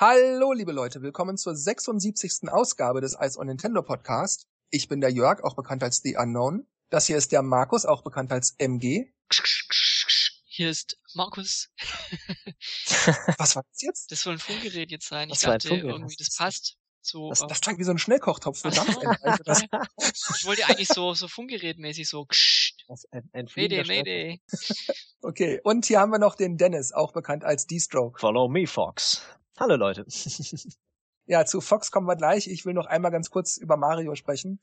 Hallo, liebe Leute, willkommen zur 76. Ausgabe des Ice on Nintendo Podcast. Ich bin der Jörg, auch bekannt als The Unknown. Das hier ist der Markus, auch bekannt als MG. Hier ist Markus. Was war das jetzt? Das soll ein Funkgerät jetzt sein. Das ich dachte irgendwie, das passt. So, Das, das klang wie so ein Schnellkochtopf für. Dampf. Also ich wollte eigentlich so, so Funkgerätmäßig so, ein, ein Mayday, Mayday. okay, und hier haben wir noch den Dennis, auch bekannt als D-Stroke. Follow me, Fox. Hallo Leute. Ja, zu Fox kommen wir gleich. Ich will noch einmal ganz kurz über Mario sprechen.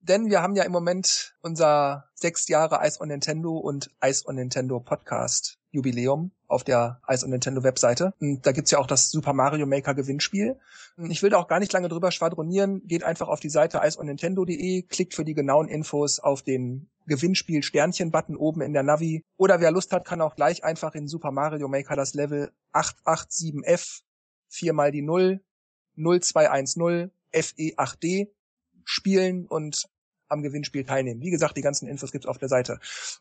Denn wir haben ja im Moment unser sechs Jahre Ice on Nintendo und Ice on Nintendo Podcast Jubiläum auf der Ice on Nintendo Webseite. Und da gibt's ja auch das Super Mario Maker Gewinnspiel. Ich will da auch gar nicht lange drüber schwadronieren. Geht einfach auf die Seite iceonnintendo.de, klickt für die genauen Infos auf den Gewinnspiel Sternchen-Button oben in der Navi. Oder wer Lust hat, kann auch gleich einfach in Super Mario Maker das Level 887F, viermal die 0, 0210, FE8D spielen und am Gewinnspiel teilnehmen. Wie gesagt, die ganzen Infos gibt's auf der Seite.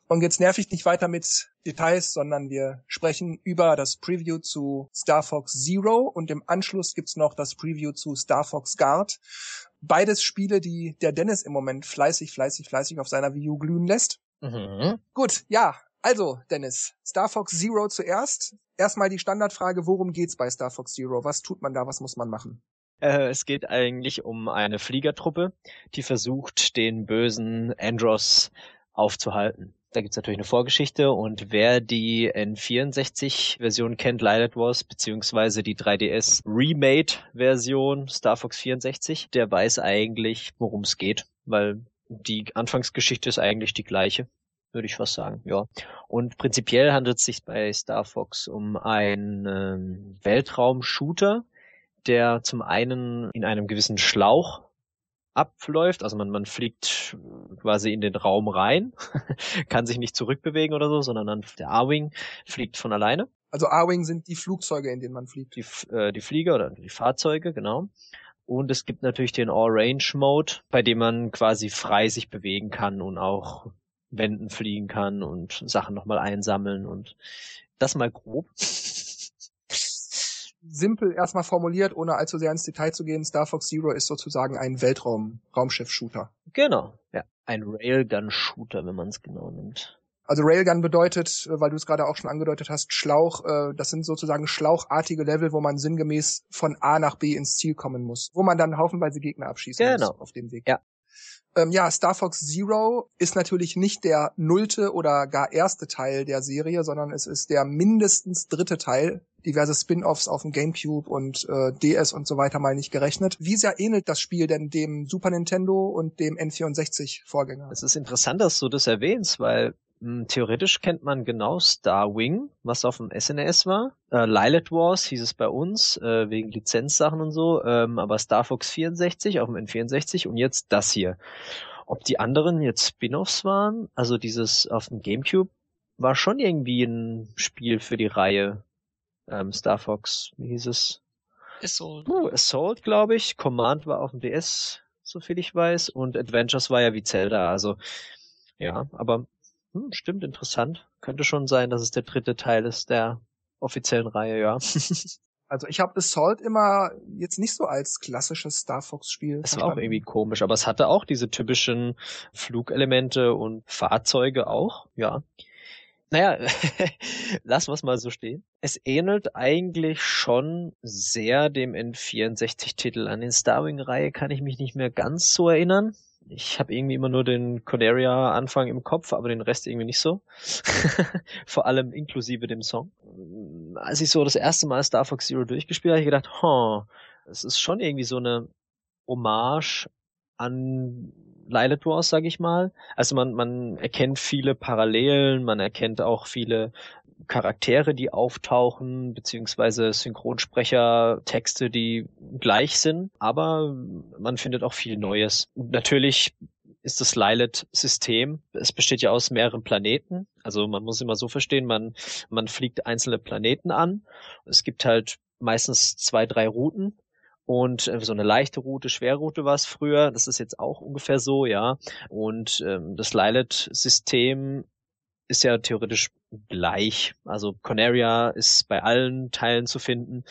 Und jetzt nerv ich nicht weiter mit Details, sondern wir sprechen über das Preview zu Star Fox Zero und im Anschluss gibt's noch das Preview zu Star Fox Guard. Beides Spiele, die der Dennis im Moment fleißig, fleißig, fleißig auf seiner Wii U glühen lässt. Mhm. Gut, ja, also Dennis, Star Fox Zero zuerst. Erstmal die Standardfrage, worum geht's bei Star Fox Zero? Was tut man da, was muss man machen? Äh, es geht eigentlich um eine Fliegertruppe, die versucht, den bösen Andros aufzuhalten. Da gibt's natürlich eine Vorgeschichte und wer die N64-Version kennt, Light Wars, beziehungsweise die 3DS Remade-Version Star Fox 64, der weiß eigentlich, worum es geht, weil die Anfangsgeschichte ist eigentlich die gleiche, würde ich fast sagen, ja. Und prinzipiell handelt es sich bei Star Fox um einen ähm, Weltraum-Shooter, der zum einen in einem gewissen Schlauch abläuft, also man, man fliegt quasi in den Raum rein, kann sich nicht zurückbewegen oder so, sondern dann der A-Wing fliegt von alleine, Also A-Wing sind die Flugzeuge, in denen man fliegt. die, äh, die Flieger oder die Fahrzeuge, genau. Und es gibt natürlich den All-Range-Mode, bei dem man quasi frei sich bewegen kann und auch Wänden fliegen kann und Sachen nochmal einsammeln und das mal grob. Simpel erstmal formuliert, ohne allzu sehr ins Detail zu gehen, Star Fox Zero ist sozusagen ein Weltraum-Raumschiff-Shooter. Genau, ja. Ein Railgun-Shooter, wenn man es genau nimmt. Also Railgun bedeutet, äh, weil du es gerade auch schon angedeutet hast, Schlauch, äh, das sind sozusagen schlauchartige Level, wo man sinngemäß von A nach B ins Ziel kommen muss, wo man dann haufenweise Gegner abschießen Genau. muss auf dem Weg. Ja. Ähm, ja, Star Fox Zero ist natürlich nicht der nullte oder gar erste Teil der Serie, sondern es ist der mindestens dritte Teil. Diverse Spin-offs auf dem GameCube und äh, DS und so weiter mal nicht gerechnet. Wie sehr ähnelt das Spiel denn dem Super Nintendo und dem N64-Vorgänger? Es ist interessant, dass du das erwähnst, weil theoretisch kennt man genau Star Wing, was auf dem SNES war. Äh, Lilith Wars hieß es bei uns, äh, wegen Lizenzsachen und so, ähm, aber Star Fox 64 auf dem N64 und jetzt das hier. Ob die anderen jetzt Spin-offs waren, also dieses auf dem GameCube, war schon irgendwie ein Spiel für die Reihe. Ähm, Star Fox, wie hieß es? So. Uh, Assault, glaube ich. Command war auf dem DS, soviel ich weiß. Und Adventures war ja wie Zelda. Also, ja, aber hm, stimmt, interessant. Könnte schon sein, dass es der dritte Teil ist der offiziellen Reihe, ja. Also ich habe Assault immer jetzt nicht so als klassisches Star Fox Spiel. Es war auch irgendwie komisch, aber es hatte auch diese typischen Flugelemente und Fahrzeuge auch, ja. Naja, lassen wir es mal so stehen. Es ähnelt eigentlich schon sehr dem N64-Titel. An den Starwing-Reihe kann ich mich nicht mehr ganz so erinnern. Ich habe irgendwie immer nur den Corderia-Anfang im Kopf, aber den Rest irgendwie nicht so. Vor allem inklusive dem Song. Als ich so das erste Mal Star Fox Zero durchgespielt habe, habe ich gedacht, huh, es ist schon irgendwie so eine Hommage an Lilith Wars, sag ich mal. Also man, man erkennt viele Parallelen, man erkennt auch viele Charaktere, die auftauchen, beziehungsweise Synchronsprecher, Texte, die gleich sind, aber man findet auch viel Neues. Natürlich ist das Lilith-System, es besteht ja aus mehreren Planeten, also man muss immer so verstehen, man, man fliegt einzelne Planeten an, es gibt halt meistens zwei, drei Routen und äh, so eine leichte Route, schwere Route war es früher. Das ist jetzt auch ungefähr so, ja. Und ähm, das Lilet-System ist ja theoretisch gleich. Also Conaria ist bei allen Teilen zu finden,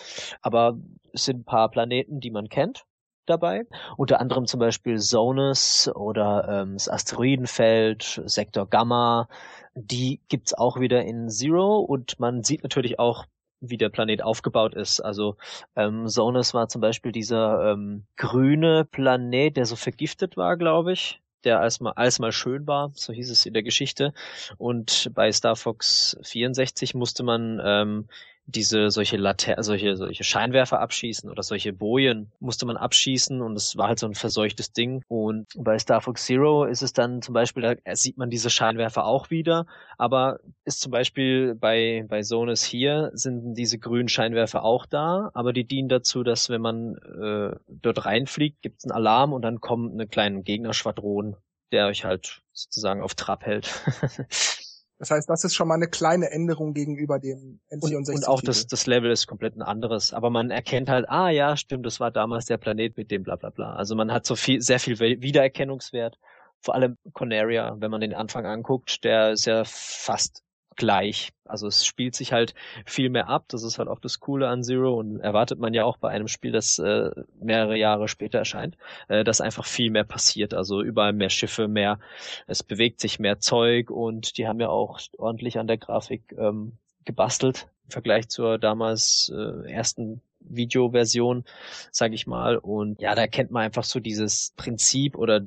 aber es sind ein paar Planeten, die man kennt dabei. Unter anderem zum Beispiel Zonus oder ähm, das Asteroidenfeld, Sektor Gamma. Die gibt's auch wieder in Zero und man sieht natürlich auch, wie der Planet aufgebaut ist. Also ähm, Zonus war zum Beispiel dieser ähm, grüne Planet, der so vergiftet war, glaube ich der als mal, als mal schön war, so hieß es in der Geschichte. Und bei Star Fox 64 musste man ähm, diese solche Later solche solche Scheinwerfer abschießen oder solche Bojen musste man abschießen und es war halt so ein verseuchtes Ding. Und bei Star Fox Zero ist es dann zum Beispiel da sieht man diese Scheinwerfer auch wieder aber ist zum Beispiel bei bei Sonus hier sind diese grünen Scheinwerfer auch da aber die dienen dazu dass wenn man äh, dort reinfliegt gibt es einen Alarm und dann kommt eine kleine Gegnerschwadron der euch halt sozusagen auf Trab hält Das heißt, das ist schon mal eine kleine Änderung gegenüber dem N64. Und, und auch das, das Level ist komplett ein anderes. Aber man erkennt halt, ah ja, stimmt, das war damals der Planet mit dem bla bla bla. Also man hat so viel, sehr viel Wiedererkennungswert. Vor allem Conaria, wenn man den Anfang anguckt, der ist ja fast gleich. Also es spielt sich halt viel mehr ab. Das ist halt auch das Coole an Zero und erwartet man ja auch bei einem Spiel, das äh, mehrere Jahre später erscheint, äh, dass einfach viel mehr passiert. Also überall mehr Schiffe, mehr, es bewegt sich mehr Zeug und die haben ja auch ordentlich an der Grafik ähm, gebastelt im Vergleich zur damals äh, ersten Videoversion, sage ich mal. Und ja, da kennt man einfach so dieses Prinzip oder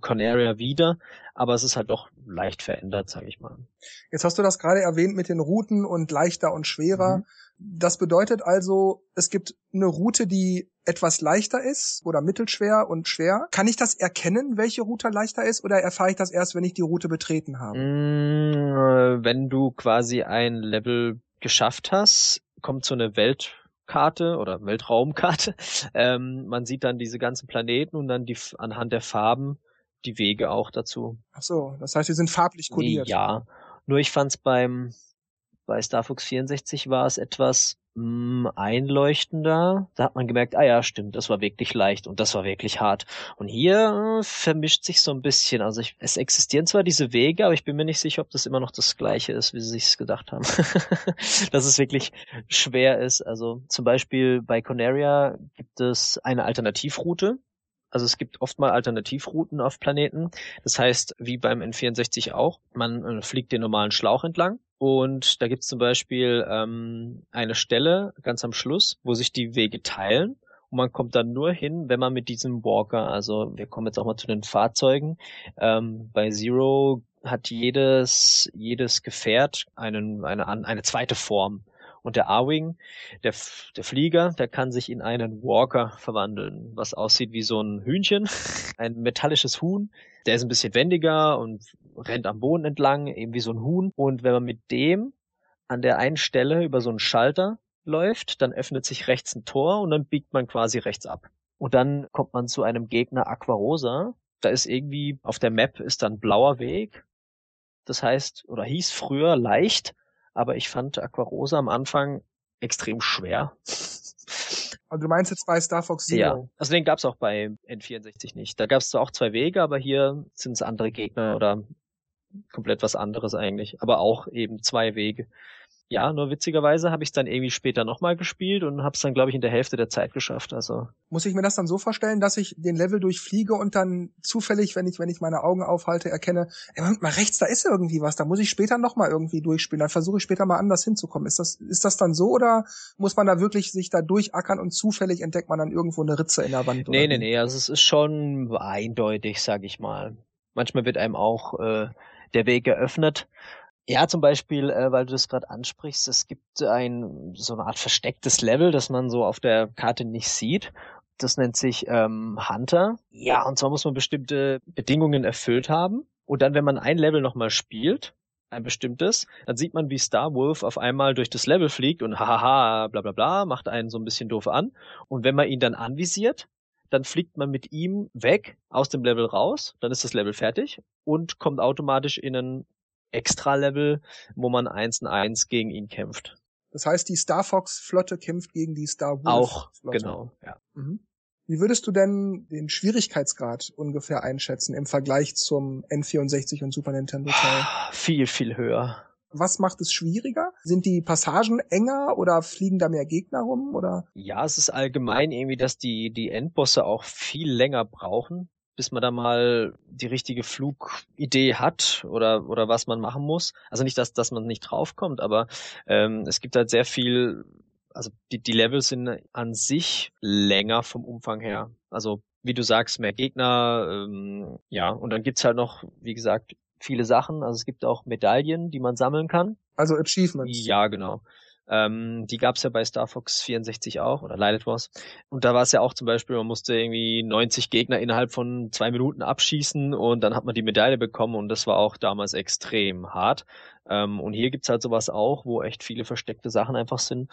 Conaria wieder, aber es ist halt doch leicht verändert, sage ich mal. Jetzt hast du das gerade erwähnt mit den Routen und leichter und schwerer. Mhm. Das bedeutet also, es gibt eine Route, die etwas leichter ist oder mittelschwer und schwer. Kann ich das erkennen, welche Route leichter ist, oder erfahre ich das erst, wenn ich die Route betreten habe? Mm, wenn du quasi ein Level geschafft hast, kommt so eine Welt Karte oder Weltraumkarte. Ähm, man sieht dann diese ganzen Planeten und dann die anhand der Farben die Wege auch dazu. Ach so, das heißt, sie sind farblich kodiert. Ja, nur ich fand's beim bei Star Fox 64 war es etwas mh, mm, einleuchtender. Da hat man gemerkt, ah ja, stimmt, das war wirklich leicht und das war wirklich hart. Und hier äh, vermischt sich so ein bisschen. Also ich, es existieren zwar diese Wege, aber ich bin mir nicht sicher, ob das immer noch das gleiche ist, wie sie sich gedacht haben. Dass es wirklich schwer ist. Also zum Beispiel bei Conaria gibt es eine Alternativroute. Also es gibt oft mal Alternativrouten auf Planeten. Das heißt, wie beim N64 auch, man äh, fliegt den normalen Schlauch entlang und da gibt es zum Beispiel ähm, eine Stelle ganz am Schluss, wo sich die Wege teilen. Und man kommt dann nur hin, wenn man mit diesem Walker, also wir kommen jetzt auch mal zu den Fahrzeugen. Ähm, bei Zero hat jedes, jedes Gefährt einen, eine, eine zweite Form. Und der A-Wing, der, der Flieger, der kann sich in einen Walker verwandeln, was aussieht wie so ein Hühnchen, ein metallisches Huhn. Der ist ein bisschen wendiger und rennt am Boden entlang, eben wie so ein Huhn. Und wenn man mit dem an der einen Stelle über so einen Schalter läuft, dann öffnet sich rechts ein Tor und dann biegt man quasi rechts ab. Und dann kommt man zu einem Gegner Aquarosa. Da ist irgendwie auf der Map ist dann blauer Weg. Das heißt, oder hieß früher leicht, aber ich fand Aquarosa am Anfang extrem schwer. Also du meinst jetzt bei Star Fox Zero? Ja, also den gab's auch bei N64 nicht. Da gab's zwar auch zwei Wege, aber hier sind es andere Gegner oder komplett was anderes eigentlich. Aber auch eben zwei Wege. Ja, nur witzigerweise habe ich es dann irgendwie später nochmal gespielt und habe es dann, glaube ich, in der Hälfte der Zeit geschafft. Also muss ich mir das dann so vorstellen, dass ich den Level durchfliege und dann zufällig, wenn ich wenn ich meine Augen aufhalte, erkenne, ey, mal rechts, da ist irgendwie was. Da muss ich später nochmal irgendwie durchspielen. Dann versuche ich später mal anders hinzukommen. Ist das ist das dann so oder muss man da wirklich sich da durchackern und zufällig entdeckt man dann irgendwo eine Ritze in der Wand? Nee, nee, nee. Also es ist schon eindeutig, sag ich mal. Manchmal wird einem auch äh, der Weg eröffnet. Ja, zum Beispiel, äh, weil du das gerade ansprichst, es gibt ein so eine Art verstecktes Level, das man so auf der Karte nicht sieht. Das nennt sich ähm, Hunter. Ja, und zwar muss man bestimmte Bedingungen erfüllt haben. Und dann, wenn man ein Level nochmal spielt, ein bestimmtes, dann sieht man, wie Star Wolf auf einmal durch das Level fliegt und hahaha, bla bla bla, macht einen so ein bisschen doof an. Und wenn man ihn dann anvisiert, dann fliegt man mit ihm weg aus dem Level raus, dann ist das Level fertig und kommt automatisch in einen Extra-Level, wo man eins in eins gegen ihn kämpft. Das heißt, die Star Fox-Flotte kämpft gegen die Star Wolf-Flotte. Auch, genau, ja. Mhm. Wie würdest du denn den Schwierigkeitsgrad ungefähr einschätzen im Vergleich zum N64 und Super Nintendo Teil? Viel, viel höher. Was macht es schwieriger? Sind die Passagen enger oder fliegen da mehr Gegner rum oder? Ja, es ist allgemein irgendwie, dass die, die Endbosse auch viel länger brauchen, bis man da mal die richtige Flugidee hat oder, oder was man machen muss. Also nicht, dass, dass man nicht draufkommt, aber ähm, es gibt halt sehr viel, also die, die Levels sind an sich länger vom Umfang her. Also wie du sagst, mehr Gegner, ähm, ja, und dann gibt's halt noch, wie gesagt, viele Sachen. Also es gibt auch Medaillen, die man sammeln kann. Also Achievements. Ja, genau. Ähm, die gab's ja bei Star Fox 64 auch, oder Light Wars. Und da war es ja auch zum Beispiel, man musste irgendwie 90 Gegner innerhalb von zwei Minuten abschießen und dann hat man die Medaille bekommen und das war auch damals extrem hart. Ähm, und hier gibt's halt sowas auch, wo echt viele versteckte Sachen einfach sind.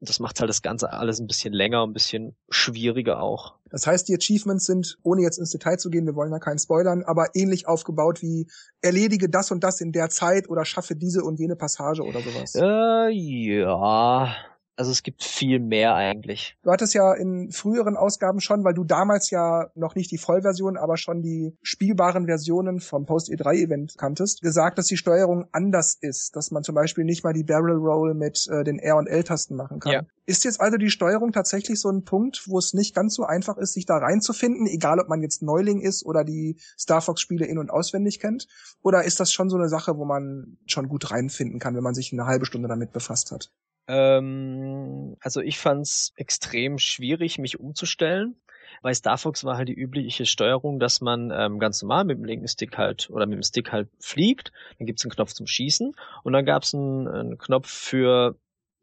Das macht halt das Ganze alles ein bisschen länger, ein bisschen schwieriger auch. Das heißt, die Achievements sind, ohne jetzt ins Detail zu gehen, wir wollen da keinen spoilern, aber ähnlich aufgebaut wie erledige das und das in der Zeit oder schaffe diese und jene Passage oder sowas. Äh, ja, also es gibt viel mehr eigentlich. Du hattest ja in früheren Ausgaben schon, weil du damals ja noch nicht die Vollversion, aber schon die spielbaren Versionen vom Post-E3-Event kanntest, gesagt, dass die Steuerung anders ist, dass man zum Beispiel nicht mal die Barrel Roll mit äh, den R- und L-Tasten machen kann. Ja. Ist jetzt also die Steuerung tatsächlich so ein Punkt, wo es nicht ganz so einfach ist, sich da reinzufinden, egal ob man jetzt Neuling ist oder die Star Fox-Spiele in- und auswendig kennt? Oder ist das schon so eine Sache, wo man schon gut reinfinden kann, wenn man sich eine halbe Stunde damit befasst hat? Ähm, also ich fand's extrem schwierig, mich umzustellen. Bei Star Fox war halt die übliche Steuerung, dass man ähm, ganz normal mit dem linken Stick halt oder mit dem Stick halt fliegt. Dann gibt's einen Knopf zum Schießen und dann gab's einen, einen Knopf für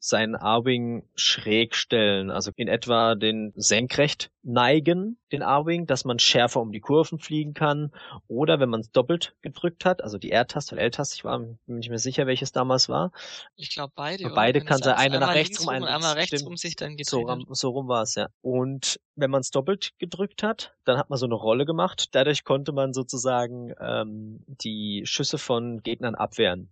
seinen A-Wing schräg stellen, also in etwa den senkrecht neigen, den A-Wing, dass man schärfer um die Kurven fliegen kann oder wenn man es doppelt gedrückt hat, also die R-Taste oder L-Taste, ich war mir nicht mehr sicher, welches damals war. Ich glaube beide. Beide kann sein, eine nach rechts rum, eine einmal rechts um sich dann gedreht. So, so rum war es, ja. Und wenn man es doppelt gedrückt hat, dann hat man so eine Rolle gemacht. Dadurch konnte man sozusagen ähm, die Schüsse von Gegnern abwehren.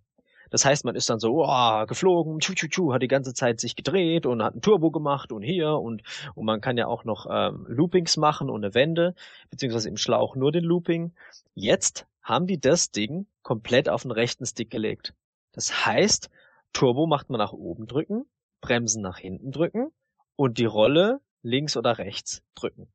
Das heißt, man ist dann so, oh, geflogen, tschu, tschu, tschu, hat die ganze Zeit sich gedreht und hat ein Turbo gemacht und hier und, und man kann ja auch noch ähm, Loopings machen und eine Wende, beziehungsweise im Schlauch nur den Looping. Jetzt haben die das Ding komplett auf den rechten Stick gelegt. Das heißt, Turbo macht man nach oben drücken, Bremsen nach hinten drücken und die Rolle links oder rechts drücken.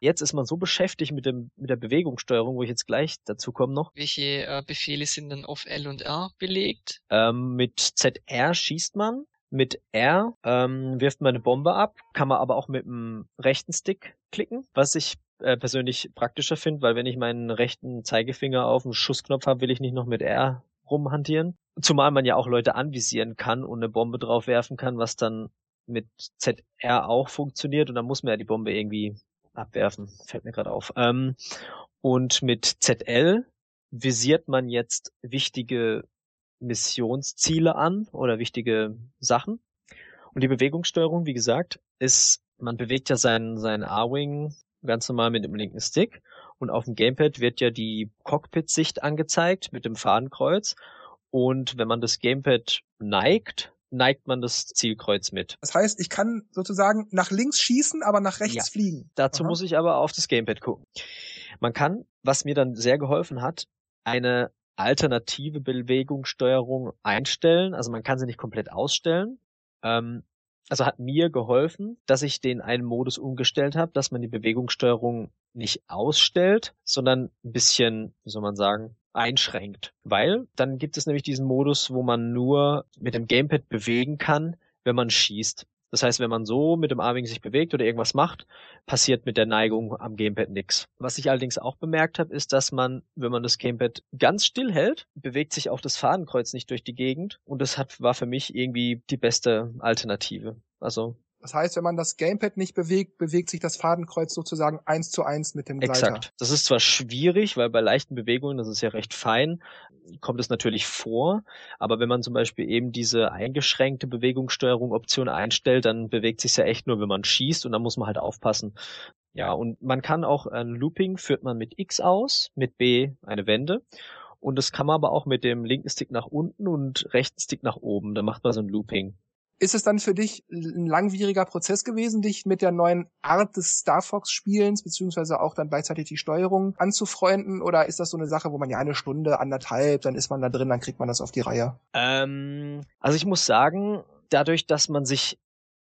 Jetzt ist man so beschäftigt mit dem mit der Bewegungssteuerung, wo ich jetzt gleich dazu komme noch. Welche äh, Befehle sind dann auf L und R belegt? Ähm, mit ZR schießt man, mit R ähm, wirft man eine Bombe ab, kann man aber auch mit dem rechten Stick klicken, was ich äh, persönlich praktischer finde, weil wenn ich meinen rechten Zeigefinger auf dem Schussknopf habe, will ich nicht noch mit R rumhantieren. Zumal man ja auch Leute anvisieren kann und eine Bombe drauf werfen kann, was dann mit ZR auch funktioniert und dann muss man ja die Bombe irgendwie abwerfen, fällt mir gerade auf. Ähm, und mit ZL visiert man jetzt wichtige Missionsziele an oder wichtige Sachen. Und die Bewegungssteuerung, wie gesagt, ist, man bewegt ja seinen, seinen A-Wing ganz normal mit dem linken Stick und auf dem Gamepad wird ja die Cockpit-Sicht angezeigt mit dem Fadenkreuz. Und wenn man das Gamepad neigt, neigt man das Zielkreuz mit. Das heißt, ich kann sozusagen nach links schießen, aber nach rechts ja. fliegen. Dazu Aha. muss ich aber auf das Gamepad gucken. Man kann, was mir dann sehr geholfen hat, eine alternative Bewegungssteuerung einstellen. Also man kann sie nicht komplett ausstellen. Ähm, also hat mir geholfen, dass ich den einen Modus umgestellt habe, dass man die Bewegungssteuerung nicht ausstellt, sondern ein bisschen, wie soll man sagen, einschränkt. Weil dann gibt es nämlich diesen Modus, wo man nur mit dem Gamepad bewegen kann, wenn man schießt. Das heißt, wenn man so mit dem Arming sich bewegt oder irgendwas macht, passiert mit der Neigung am Gamepad nichts. Was ich allerdings auch bemerkt habe, ist, dass man, wenn man das Gamepad ganz still hält, bewegt sich auch das Fadenkreuz nicht durch die Gegend. Und das hat, war für mich irgendwie die beste Alternative. Also das heißt, wenn man das Gamepad nicht bewegt, bewegt sich das Fadenkreuz sozusagen eins zu eins mit dem Gleiter. Exakt. Das ist zwar schwierig, weil bei leichten Bewegungen, das ist ja recht fein, kommt es natürlich vor, aber wenn man zum Beispiel eben diese eingeschränkte Bewegungssteuerung Option einstellt, dann bewegt sich ja echt nur, wenn man schießt und dann muss man halt aufpassen. Ja, und man kann auch ein Looping führt man mit X aus, mit B eine Wende. Und das kann man aber auch mit dem linken Stick nach unten und rechten Stick nach oben. Da macht man so ein Looping. Ist es dann für dich ein langwieriger Prozess gewesen, dich mit der neuen Art des Star Fox Spielens, beziehungsweise auch dann gleichzeitig die Steuerung anzufreunden? Oder ist das so eine Sache, wo man ja eine Stunde, anderthalb, dann ist man da drin, dann kriegt man das auf die Reihe? Ähm, also ich muss sagen, dadurch, dass man sich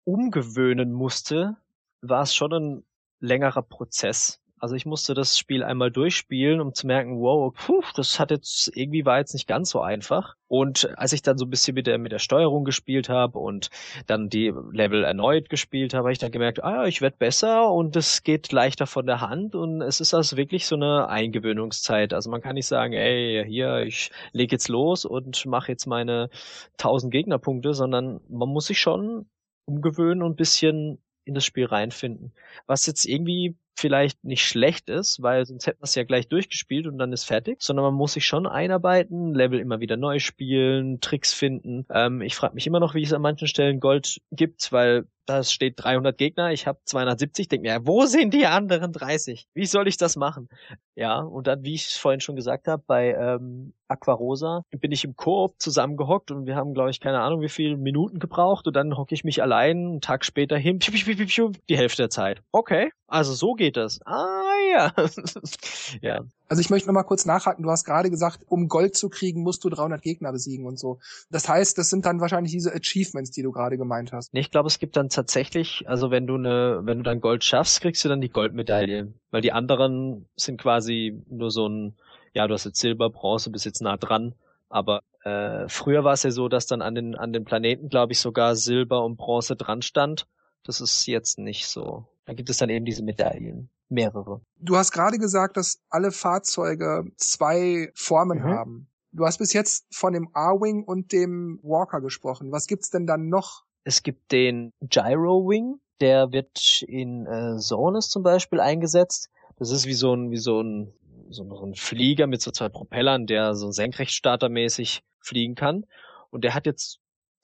umgewöhnen musste, war es schon ein längerer Prozess. Also ich musste das Spiel einmal durchspielen, um zu merken, wow, puh, das hat jetzt irgendwie war jetzt nicht ganz so einfach. Und als ich dann so ein bisschen mit der mit der Steuerung gespielt habe und dann die Level erneut gespielt habe, habe ich dann gemerkt, ah ja, ich werde besser und es geht leichter von der Hand und es ist also wirklich so eine Eingewöhnungszeit. Also man kann nicht sagen, ey, hier, ich leg jetzt los und mache jetzt meine 1000 Gegnerpunkte, sondern man muss sich schon umgewöhnen und ein bisschen in das Spiel reinfinden. Was jetzt irgendwie vielleicht nicht schlecht ist, weil sonst hätten wir es ja gleich durchgespielt und dann ist fertig, sondern man muss sich schon einarbeiten, Level immer wieder neu spielen, Tricks finden. Ähm, ich frage mich immer noch, wie es an manchen Stellen Gold gibt, weil da steht 300 Gegner, ich habe 270, denke mir, wo sind die anderen 30? Wie soll ich das machen? Ja, und dann, wie ich vorhin schon gesagt habe, bei ähm, Aquarosa bin ich im Koop zusammengehockt und wir haben, glaube ich, keine Ahnung, wie viele Minuten gebraucht und dann hocke ich mich allein einen Tag später hin, die Hälfte der Zeit. Okay, also so geht das. Ah ja. ja. Also ich möchte noch mal kurz nachhaken. Du hast gerade gesagt, um Gold zu kriegen, musst du 300 Gegner besiegen und so. Das heißt, das sind dann wahrscheinlich diese Achievements, die du gerade gemeint hast. Ich glaube, es gibt dann tatsächlich, also wenn du eine, wenn du dann Gold schaffst, kriegst du dann die Goldmedaille. Weil die anderen sind quasi nur so ein, ja, du hast jetzt Silber, Bronze, bist jetzt nah dran. Aber äh, früher war es ja so, dass dann an den, an den Planeten, glaube ich, sogar Silber und Bronze dran stand. Das ist jetzt nicht so. Da gibt es dann eben diese Medaillen mehrere. Du hast gerade gesagt, dass alle Fahrzeuge zwei Formen mhm. haben. Du hast bis jetzt von dem R-Wing und dem Walker gesprochen. Was gibt's denn dann noch? Es gibt den Gyro Wing, der wird in äh, Zones zum Beispiel eingesetzt. Das ist wie so ein, wie so ein, so ein Flieger mit so zwei Propellern, der so senkrechtstartermäßig fliegen kann. Und der hat jetzt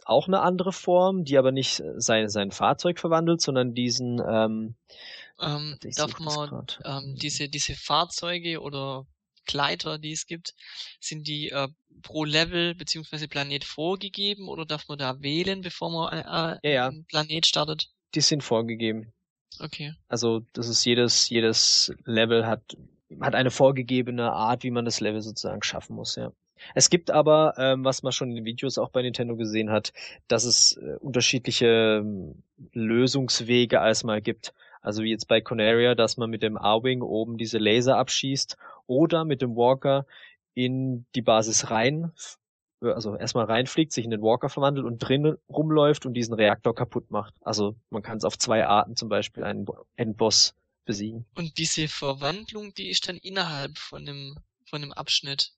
auch eine andere Form, die aber nicht sein, sein Fahrzeug verwandelt, sondern diesen ähm, ähm, darf man ähm, diese, diese Fahrzeuge oder Gleiter, die es gibt, sind die äh, pro Level beziehungsweise Planet vorgegeben oder darf man da wählen, bevor man äh, ja, ja. einen Planet startet? Die sind vorgegeben. Okay. Also das ist jedes, jedes Level hat, hat eine vorgegebene Art, wie man das Level sozusagen schaffen muss, ja. Es gibt aber, ähm, was man schon in den Videos auch bei Nintendo gesehen hat, dass es äh, unterschiedliche ähm, Lösungswege als mal gibt. Also wie jetzt bei Conaria, dass man mit dem A-Wing oben diese Laser abschießt oder mit dem Walker in die Basis rein, also erstmal reinfliegt, sich in den Walker verwandelt und drinnen rumläuft und diesen Reaktor kaputt macht. Also man kann es auf zwei Arten zum Beispiel einen Endboss besiegen. Und diese Verwandlung, die ist dann innerhalb von dem, von dem Abschnitt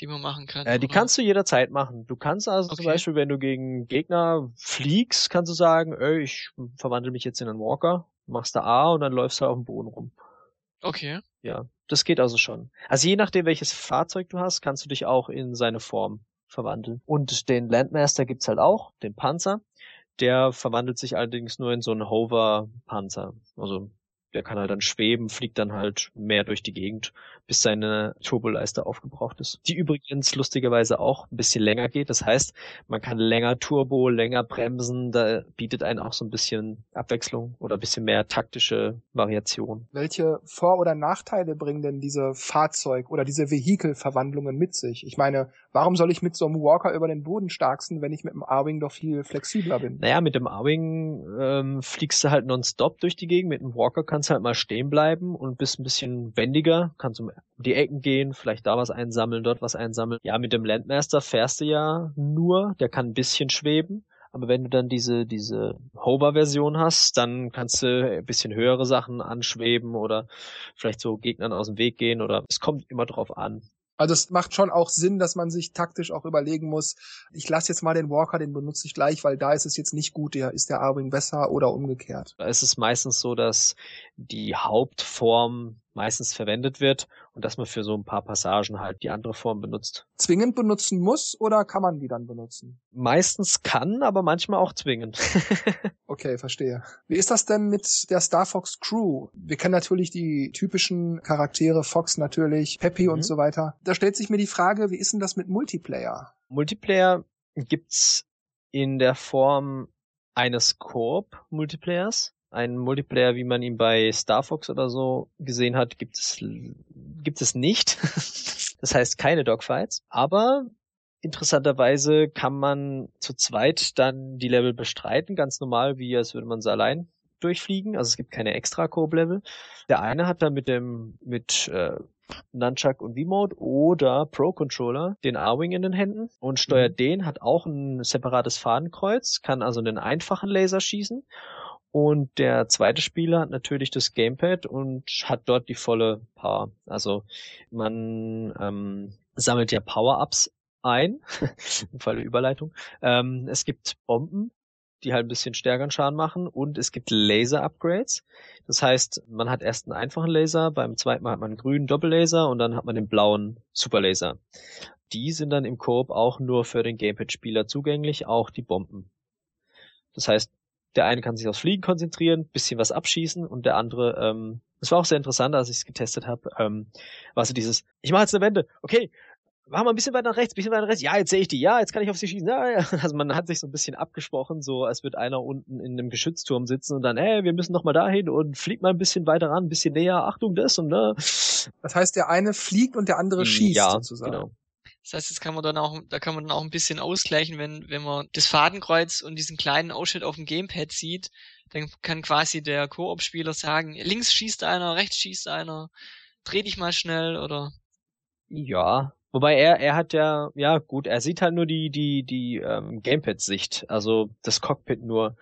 die man machen kann. Äh, die oder? kannst du jederzeit machen. Du kannst also okay. zum Beispiel, wenn du gegen Gegner fliegst, kannst du sagen, ey, ich verwandle mich jetzt in einen Walker machst da A und dann läufst du auf dem Boden rum. Okay. Ja, das geht also schon. Also je nachdem, welches Fahrzeug du hast, kannst du dich auch in seine Form verwandeln. Und den Landmaster gibt's halt auch, den Panzer. Der verwandelt sich allerdings nur in so einen Hover-Panzer. Also der kann halt dann schweben, fliegt dann halt mehr durch die Gegend, bis seine Turboleiste aufgebraucht ist. Die übrigens lustigerweise auch ein bisschen länger geht. Das heißt, man kann länger Turbo, länger bremsen. Da bietet einen auch so ein bisschen Abwechslung oder ein bisschen mehr taktische Variation. Welche Vor- oder Nachteile bringen denn diese Fahrzeug- oder diese Vehikelverwandlungen mit sich? Ich meine, warum soll ich mit so einem Walker über den Boden starksten, wenn ich mit dem A-Wing doch viel flexibler bin? Naja, mit dem A-Wing ähm, fliegst du halt nonstop durch die Gegend. Mit dem Walker kannst kannst halt mal stehen bleiben und bist ein bisschen wendiger, kannst um die Ecken gehen, vielleicht da was einsammeln, dort was einsammeln. Ja, mit dem Landmaster fährst du ja nur, der kann ein bisschen schweben. Aber wenn du dann diese, diese Hover-Version hast, dann kannst du ein bisschen höhere Sachen anschweben oder vielleicht so Gegnern aus dem Weg gehen oder es kommt immer drauf an. Also es macht schon auch Sinn, dass man sich taktisch auch überlegen muss, ich lasse jetzt mal den Walker, den benutze ich gleich, weil da ist es jetzt nicht gut, der ist der Arwing besser oder umgekehrt. Da ist es meistens so, dass die Hauptform meistens verwendet wird und dass man für so ein paar Passagen halt die andere Form benutzt. Zwingend benutzen muss oder kann man die dann benutzen? Meistens kann, aber manchmal auch zwingend. okay, verstehe. Wie ist das denn mit der Star Fox Crew? Wir kennen natürlich die typischen Charaktere, Fox natürlich, Peppy mhm. und so weiter. Da stellt sich mir die Frage, wie ist denn das mit Multiplayer? Multiplayer gibt's in der Form eines Koop-Multiplayers. Ein Multiplayer, wie man ihn bei Star Fox oder so gesehen hat, gibt es, gibt es nicht. das heißt keine Dogfights. Aber interessanterweise kann man zu zweit dann die Level bestreiten, ganz normal, wie als würde man sie allein durchfliegen. Also es gibt keine extra Coop-Level. Der eine hat dann mit dem, mit äh, Nunchuck und V-Mode oder Pro-Controller den A-Wing in den Händen und steuert mhm. den, hat auch ein separates Fadenkreuz, kann also einen einfachen Laser schießen und der zweite Spieler hat natürlich das Gamepad und hat dort die volle Power. Also man ähm, sammelt ja Power-Ups ein, im Fall der Überleitung. Ähm, es gibt Bomben, die halt ein bisschen stärkeren Schaden machen und es gibt Laser-Upgrades. Das heißt, man hat erst einen einfachen Laser, beim zweiten Mal hat man einen grünen Doppellaser und dann hat man den blauen Superlaser. Die sind dann im Koop auch nur für den Gamepad-Spieler zugänglich, auch die Bomben. Das heißt, der eine kann sich aufs Fliegen konzentrieren, bisschen was abschießen und der andere, ähm, das war auch sehr interessant, als ich es getestet habe, ähm, war so dieses, ich mache jetzt eine Wende, okay, machen wir ein bisschen weiter nach rechts, ein bisschen weiter nach rechts. Ja, jetzt sehe ich die. Ja, jetzt kann ich auf sie schießen. Ja, ja. Also man hat sich so ein bisschen abgesprochen, so als wird einer unten in einem Geschützturm sitzen und dann, hey, wir müssen noch mal dahin und fliegt mal ein bisschen weiter ran, ein bisschen näher. Achtung, das und ne. Das heißt, der eine fliegt und der andere hm, schießt ja, sozusagen. Genau. Das heißt, das kann man dann auch, da kann man dann auch ein bisschen ausgleichen, wenn, wenn man das Fadenkreuz und diesen kleinen Ausschnitt auf dem Gamepad sieht, dann kann quasi der Koop-Spieler sagen, links schießt einer, rechts schießt einer, dreh dich mal schnell oder. Ja, Wobei er, er hat ja, ja gut, er sieht halt nur die, die, die ähm, Gamepad-Sicht, also das Cockpit nur.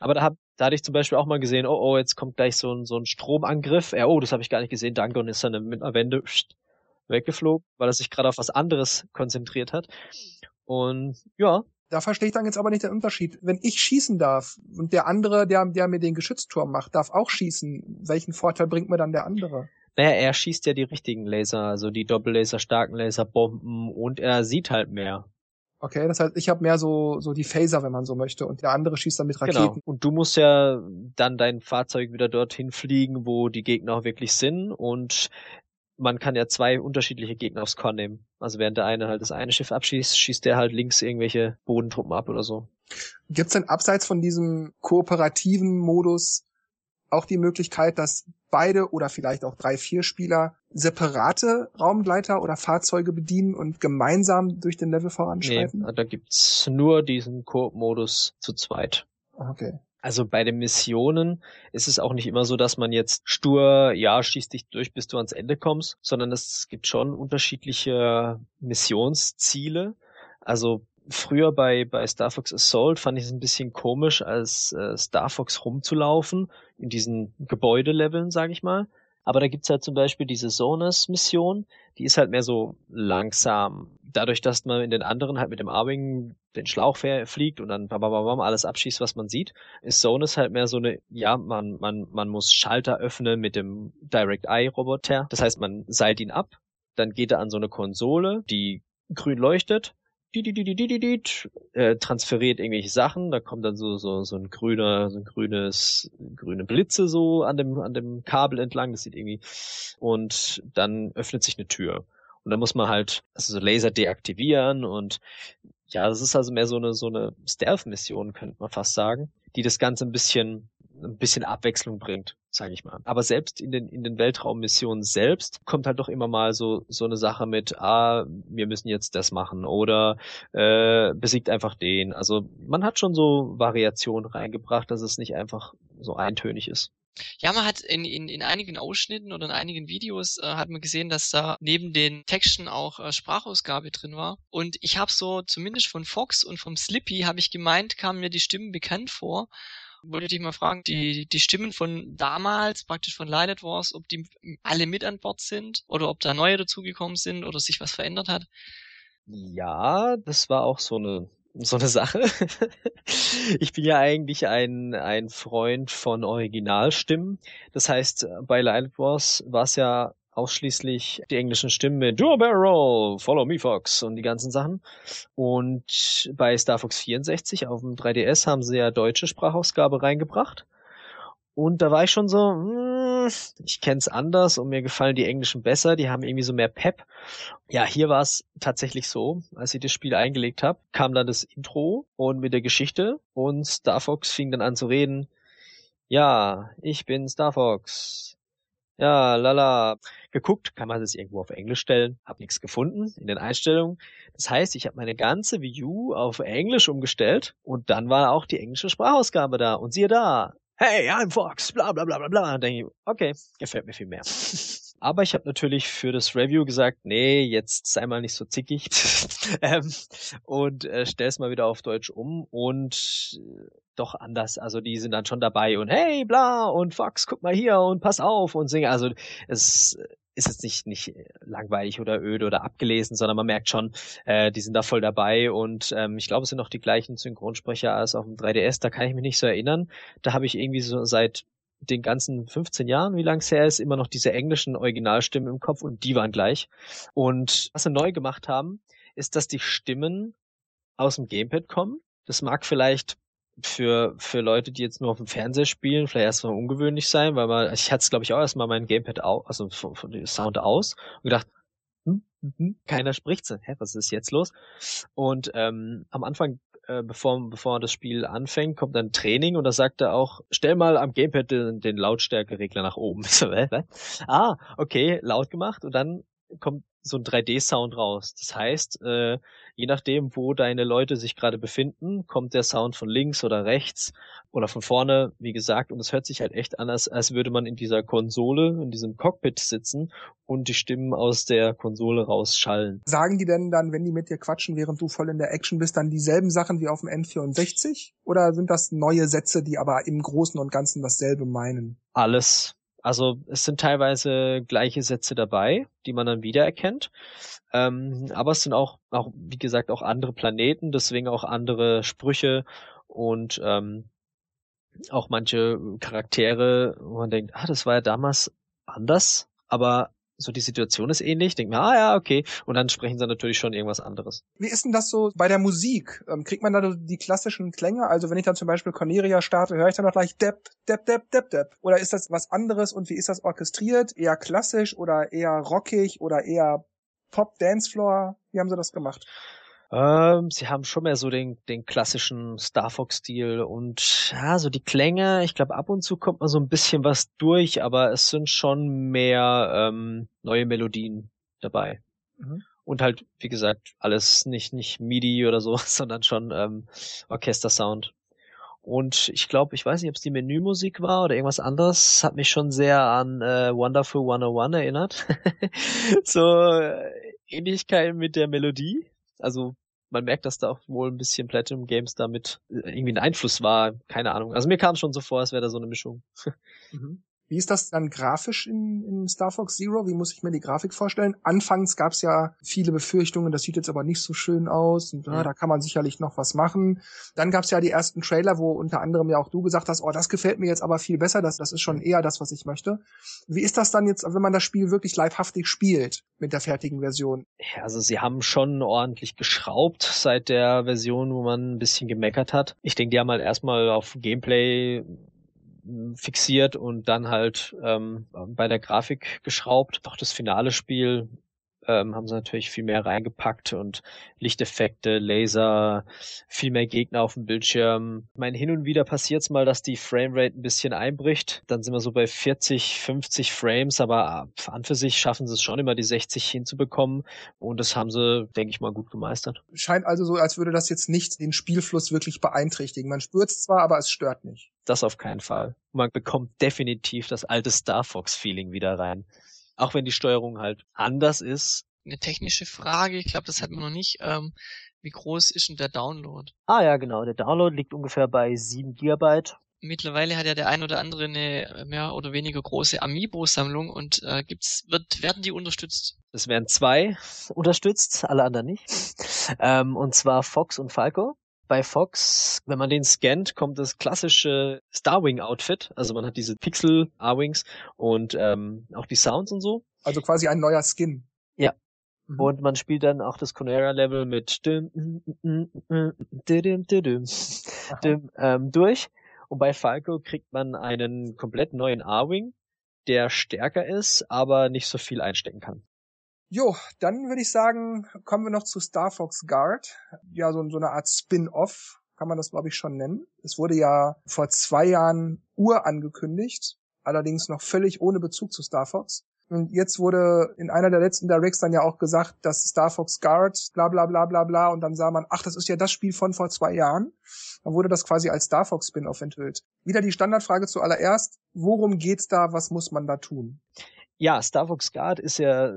Aber da, hab, da hatte ich zum Beispiel auch mal gesehen, oh, oh, jetzt kommt gleich so ein, so ein Stromangriff. Er, oh, das habe ich gar nicht gesehen, danke, und ist dann mit einer Wende pst, weggeflogen, weil er sich gerade auf was anderes konzentriert hat. Und ja. Da verstehe ich dann jetzt aber nicht den Unterschied. Wenn ich schießen darf und der andere, der, der mir den Geschützturm macht, darf auch schießen, welchen Vorteil bringt mir dann der andere? Naja, er schießt ja die richtigen Laser, also die Doppellaser, starken Laser, Bomben und er sieht halt mehr. Okay, das heißt, ich habe mehr so so die Phaser, wenn man so möchte, und der andere schießt dann mit genau. Raketen. Genau. Und du musst ja dann dein Fahrzeug wieder dorthin fliegen, wo die Gegner auch wirklich sind und man kann ja zwei unterschiedliche Gegner aufs Korn nehmen. Also während der eine halt das eine Schiff abschießt, schießt der halt links irgendwelche Bodentruppen ab oder so. Gibt's denn abseits von diesem kooperativen Modus auch die Möglichkeit, dass beide oder vielleicht auch drei, vier Spieler separate Raumgleiter oder Fahrzeuge bedienen und gemeinsam durch den Level voranschreiten? Nee, da gibt's nur diesen Koop-Modus zu zweit. Okay. Also bei den Missionen ist es auch nicht immer so, dass man jetzt stur, ja, schießt dich durch, bis du ans Ende kommst, sondern es gibt schon unterschiedliche Missionsziele. Also früher bei, bei Star Fox Assault fand ich es ein bisschen komisch, als äh, Star Fox rumzulaufen in diesen Gebäudeleveln, sage ich mal. Aber da gibt's halt zum Beispiel diese Sonus-Mission, die ist halt mehr so langsam. Dadurch, dass man in den anderen halt mit dem A-Wing den Schlauch fliegt und dann bababam, alles abschießt, was man sieht, ist Sonus halt mehr so eine, ja, man, man, man muss Schalter öffnen mit dem Direct Eye Roboter. Das heißt, man seilt ihn ab, dann geht er an so eine Konsole, die grün leuchtet äh, transferiert irgendwelche Sachen, da kommt dann so so so ein grüner so ein grünes grüne Blitze so an dem an dem Kabel entlang, das sieht irgendwie und dann öffnet sich eine Tür. Und dann muss man halt also so Laser deaktivieren und ja, das ist also mehr so eine so eine Stealth Mission, könnte man fast sagen, die das ganze ein bisschen ein bisschen Abwechslung bringt, sage ich mal. Aber selbst in den in den Weltraummissionen selbst kommt halt doch immer mal so so eine Sache mit, ah, wir müssen jetzt das machen oder äh, besiegt einfach den. Also man hat schon so Variationen reingebracht, dass es nicht einfach so eintönig ist. Ja, man hat in, in, in einigen Ausschnitten oder in einigen Videos äh, hat man gesehen, dass da neben den Texten auch äh, Sprachausgabe drin war. Und ich habe so, zumindest von Fox und vom Slippy, habe ich gemeint, kamen mir die Stimmen bekannt vor wollte dich mal fragen, die, die Stimmen von damals, praktisch von Light Wars, ob die alle mit an Bord sind oder ob da neue dazugekommen sind oder sich was verändert hat? Ja, das war auch so eine so eine Sache. ich bin ja eigentlich ein, ein Freund von Originalstimmen. Das heißt, bei Light Wars war es ja ausschließlich die englischen Stimmen mit Do Barrel, Follow Me Fox und die ganzen Sachen. Und bei Star Fox 64 auf dem 3DS haben sie ja deutsche Sprachausgabe reingebracht. Und da war ich schon so, hm, hm, ich kenn's anders und mir gefallen die Englischen besser, die haben irgendwie so mehr Pep. Ja, hier war es tatsächlich so, als ich das Spiel eingelegt habe, kam dann das Intro und mit der Geschichte und Star Fox fing dann an zu reden. Ja, ich bin Star Fox. Ja, lala. Geguckt, kann man das irgendwo auf Englisch stellen, hab nichts gefunden in den Einstellungen. Das heißt, ich habe meine ganze View auf Englisch umgestellt und dann war auch die englische Sprachausgabe da und siehe da, hey, I'm Fox, bla bla bla bla bla. Denke ich, okay, gefällt mir viel mehr. Aber ich habe natürlich für das Review gesagt, nee, jetzt sei mal nicht so zickig ähm, und äh, stell's mal wieder auf Deutsch um und äh, doch anders. Also die sind dann schon dabei und hey, bla und Fox, guck mal hier und pass auf und singe. Also es ist jetzt nicht, nicht langweilig oder öde oder abgelesen, sondern man merkt schon, äh, die sind da voll dabei und ähm, ich glaube, es sind noch die gleichen Synchronsprecher als auf dem 3DS, da kann ich mich nicht so erinnern. Da habe ich irgendwie so seit den ganzen 15 Jahren, wie lang es her ist, immer noch diese englischen Originalstimmen im Kopf und die waren gleich. Und was sie neu gemacht haben, ist, dass die Stimmen aus dem Gamepad kommen. Das mag vielleicht für, für Leute, die jetzt nur auf dem Fernseher spielen, vielleicht erstmal ungewöhnlich sein, weil man, ich hatte es glaube ich auch erstmal mein Gamepad aus, also von, von dem Sound aus und gedacht, hm, hm, hm, keiner spricht. Hä, was ist jetzt los? Und ähm, am Anfang, äh, bevor, bevor das Spiel anfängt, kommt dann Training und da sagt er auch, stell mal am Gamepad den, den Lautstärkeregler nach oben. So, ah, okay, laut gemacht und dann kommt so ein 3D-Sound raus. Das heißt, äh, je nachdem, wo deine Leute sich gerade befinden, kommt der Sound von links oder rechts oder von vorne, wie gesagt, und es hört sich halt echt an, als, als würde man in dieser Konsole, in diesem Cockpit sitzen und die Stimmen aus der Konsole rausschallen. Sagen die denn dann, wenn die mit dir quatschen, während du voll in der Action bist, dann dieselben Sachen wie auf dem N64? Oder sind das neue Sätze, die aber im Großen und Ganzen dasselbe meinen? Alles. Also es sind teilweise gleiche Sätze dabei, die man dann wiedererkennt. Ähm, aber es sind auch, auch, wie gesagt, auch andere Planeten, deswegen auch andere Sprüche und ähm, auch manche Charaktere, wo man denkt, ah, das war ja damals anders, aber so die Situation ist ähnlich, denkt mir, ah ja, okay, und dann sprechen sie natürlich schon irgendwas anderes. Wie ist denn das so bei der Musik? Ähm, kriegt man da die klassischen Klänge? Also wenn ich dann zum Beispiel Cornelia starte, höre ich dann noch gleich Depp, Depp, Depp, Depp, Depp. Oder ist das was anderes und wie ist das orchestriert? Eher klassisch oder eher rockig oder eher Pop, Dancefloor? Wie haben sie das gemacht? Ähm, sie haben schon mehr so den, den klassischen Star Fox-Stil und ja, so die Klänge. Ich glaube, ab und zu kommt mal so ein bisschen was durch, aber es sind schon mehr ähm, neue Melodien dabei. Mhm. Und halt, wie gesagt, alles nicht, nicht MIDI oder so, sondern schon ähm, Orchestersound. Und ich glaube, ich weiß nicht, ob es die Menümusik war oder irgendwas anderes, hat mich schon sehr an äh, Wonderful 101 erinnert. so äh, Ähnlichkeit mit der Melodie also man merkt, dass da auch wohl ein bisschen Platinum Games damit äh, irgendwie ein Einfluss war. Keine Ahnung. Also mir kam schon so vor, als wäre da so eine Mischung. mhm. Wie ist das dann grafisch in, in Star Fox Zero? Wie muss ich mir die Grafik vorstellen? Anfangs gab es ja viele Befürchtungen, das sieht jetzt aber nicht so schön aus und ja. da kann man sicherlich noch was machen. Dann gab es ja die ersten Trailer, wo unter anderem ja auch du gesagt hast, oh, das gefällt mir jetzt aber viel besser, das, das ist schon eher das, was ich möchte. Wie ist das dann jetzt, wenn man das Spiel wirklich leibhaftig spielt mit der fertigen Version? Ja, also sie haben schon ordentlich geschraubt seit der Version, wo man ein bisschen gemeckert hat. Ich denke, die haben halt erstmal auf Gameplay fixiert und dann halt ähm, bei der Grafik geschraubt. Doch das finale Spiel ähm, haben sie natürlich viel mehr reingepackt und Lichteffekte, Laser, viel mehr Gegner auf dem Bildschirm. Ich meine, hin und wieder passiert es mal, dass die Framerate ein bisschen einbricht. Dann sind wir so bei 40, 50 Frames, aber an für sich schaffen sie es schon immer, die 60 hinzubekommen. Und das haben sie, denke ich mal, gut gemeistert. Scheint also so, als würde das jetzt nicht den Spielfluss wirklich beeinträchtigen. Man spürt es zwar, aber es stört nicht. Das auf keinen Fall. Man bekommt definitiv das alte Star Fox-Feeling wieder rein. Auch wenn die Steuerung halt anders ist. Eine technische Frage, ich glaube, das hat man noch nicht. Ähm, wie groß ist denn der Download? Ah ja, genau. Der Download liegt ungefähr bei 7 Gigabyte. Mittlerweile hat ja der ein oder andere eine mehr oder weniger große Amiibo-Sammlung und äh, gibt's, wird, werden die unterstützt? Es werden zwei unterstützt, alle anderen nicht. Ähm, und zwar Fox und Falco bei Fox, wenn man den scannt, kommt das klassische Starwing-Outfit. Also man hat diese Pixel A-Wings und ähm, auch die Sounds und so. Also quasi ein neuer Skin. Ja. Mhm. Und man spielt dann auch das Conera-Level mit dim, dim, dim, ähm, durch. Und bei Falco kriegt man einen komplett neuen A-Wing der stärker ist, aber nicht so viel einstecken kann. Jo, dann würde ich sagen, kommen wir noch zu Star Fox Guard. Ja, so, so eine Art Spin-off kann man das, glaube ich, schon nennen. Es wurde ja vor zwei Jahren urangekündigt, allerdings noch völlig ohne Bezug zu Star Fox. Und jetzt wurde in einer der letzten Directs dann ja auch gesagt, dass Star Fox Guard, bla bla bla bla bla, und dann sah man, ach, das ist ja das Spiel von vor zwei Jahren. Dann wurde das quasi als Star Fox Spin-off enthüllt. Wieder die Standardfrage zuallererst, worum geht's da, was muss man da tun? Ja, Star Fox Guard ist ja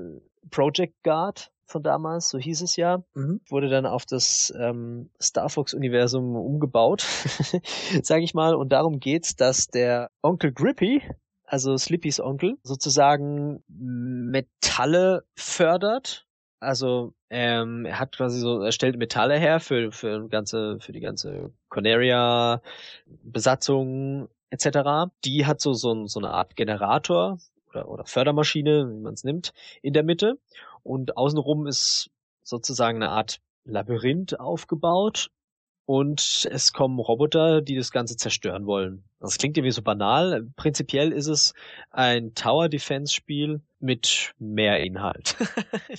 Project Guard von damals, so hieß es ja, mhm. wurde dann auf das ähm, Star Fox-Universum umgebaut, sage ich mal. Und darum geht's, dass der Onkel Grippy, also Slippys Onkel, sozusagen Metalle fördert. Also ähm, er hat quasi so, er stellt Metalle her für für ganze für die ganze Conaria Besatzung etc. Die hat so so, so eine Art Generator, oder, oder Fördermaschine, wie man es nimmt, in der Mitte. Und außenrum ist sozusagen eine Art Labyrinth aufgebaut. Und es kommen Roboter, die das Ganze zerstören wollen. Das klingt irgendwie so banal. Prinzipiell ist es ein Tower Defense Spiel mit mehr Inhalt.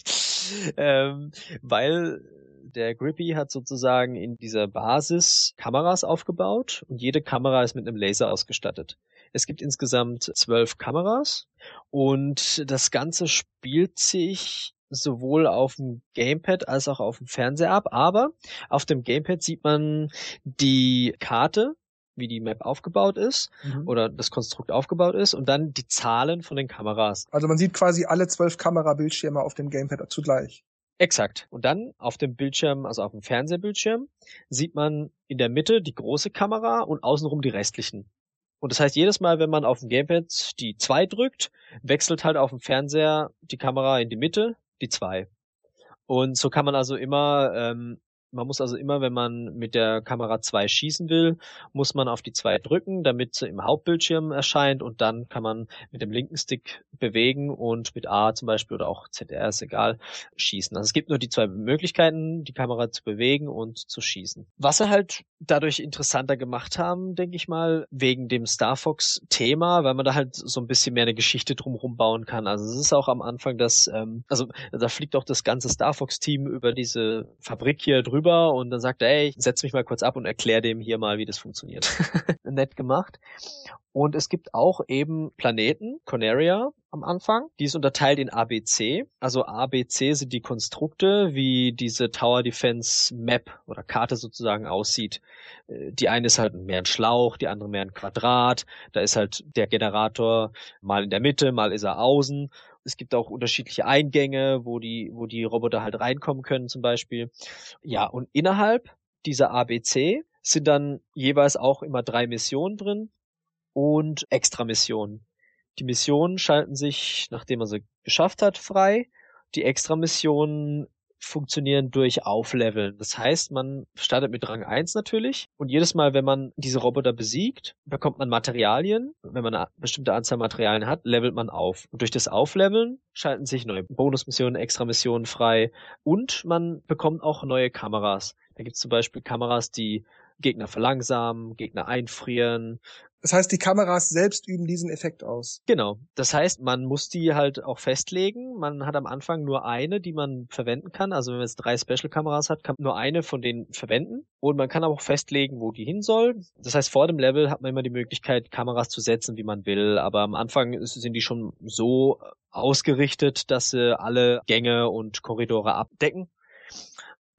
ähm, weil der Grippy hat sozusagen in dieser Basis Kameras aufgebaut und jede Kamera ist mit einem Laser ausgestattet. Es gibt insgesamt zwölf Kameras und das Ganze spielt sich sowohl auf dem Gamepad als auch auf dem Fernseher ab, aber auf dem Gamepad sieht man die Karte, wie die Map aufgebaut ist mhm. oder das Konstrukt aufgebaut ist und dann die Zahlen von den Kameras. Also man sieht quasi alle zwölf Kamerabildschirme auf dem Gamepad zugleich. Exakt. Und dann auf dem Bildschirm, also auf dem Fernsehbildschirm, sieht man in der Mitte die große Kamera und außenrum die restlichen. Und das heißt, jedes Mal, wenn man auf dem Gamepad die 2 drückt, wechselt halt auf dem Fernseher die Kamera in die Mitte, die 2. Und so kann man also immer ähm, man muss also immer, wenn man mit der Kamera 2 schießen will, muss man auf die 2 drücken, damit sie im Hauptbildschirm erscheint und dann kann man mit dem linken Stick bewegen und mit A zum Beispiel oder auch ZR ist egal, schießen. Also es gibt nur die zwei Möglichkeiten, die Kamera zu bewegen und zu schießen. Was sie halt dadurch interessanter gemacht haben, denke ich mal, wegen dem Star Fox Thema, weil man da halt so ein bisschen mehr eine Geschichte drumherum bauen kann. Also es ist auch am Anfang das, ähm, also da fliegt auch das ganze Star Fox Team über diese Fabrik hier drüber rüber und dann sagt er, ey, ich setz mich mal kurz ab und erklär dem hier mal, wie das funktioniert. Nett gemacht. Und es gibt auch eben Planeten, Conaria am Anfang. Die ist unterteilt in ABC. Also ABC sind die Konstrukte, wie diese Tower Defense Map oder Karte sozusagen aussieht. Äh, die eine ist halt mehr ein Schlauch, die andere mehr ein Quadrat. Da ist halt der Generator mal in der Mitte, mal ist er außen es gibt auch unterschiedliche Eingänge, wo die, wo die Roboter halt reinkommen können zum Beispiel. Ja, und innerhalb dieser ABC sind dann jeweils auch immer drei Missionen drin und extra Missionen. Die Missionen schalten sich, nachdem man sie geschafft hat, frei. Die extra Missionen funktionieren durch Aufleveln. Das heißt, man startet mit Rang 1 natürlich und jedes Mal, wenn man diese Roboter besiegt, bekommt man Materialien. Wenn man eine bestimmte Anzahl Materialien hat, levelt man auf. Und durch das Aufleveln schalten sich neue Bonusmissionen, Extra-Missionen frei und man bekommt auch neue Kameras. Da gibt es zum Beispiel Kameras, die Gegner verlangsamen, Gegner einfrieren, das heißt, die Kameras selbst üben diesen Effekt aus. Genau. Das heißt, man muss die halt auch festlegen. Man hat am Anfang nur eine, die man verwenden kann. Also wenn man jetzt drei Special-Kameras hat, kann man nur eine von denen verwenden. Und man kann aber auch festlegen, wo die hin soll. Das heißt, vor dem Level hat man immer die Möglichkeit, Kameras zu setzen, wie man will. Aber am Anfang sind die schon so ausgerichtet, dass sie alle Gänge und Korridore abdecken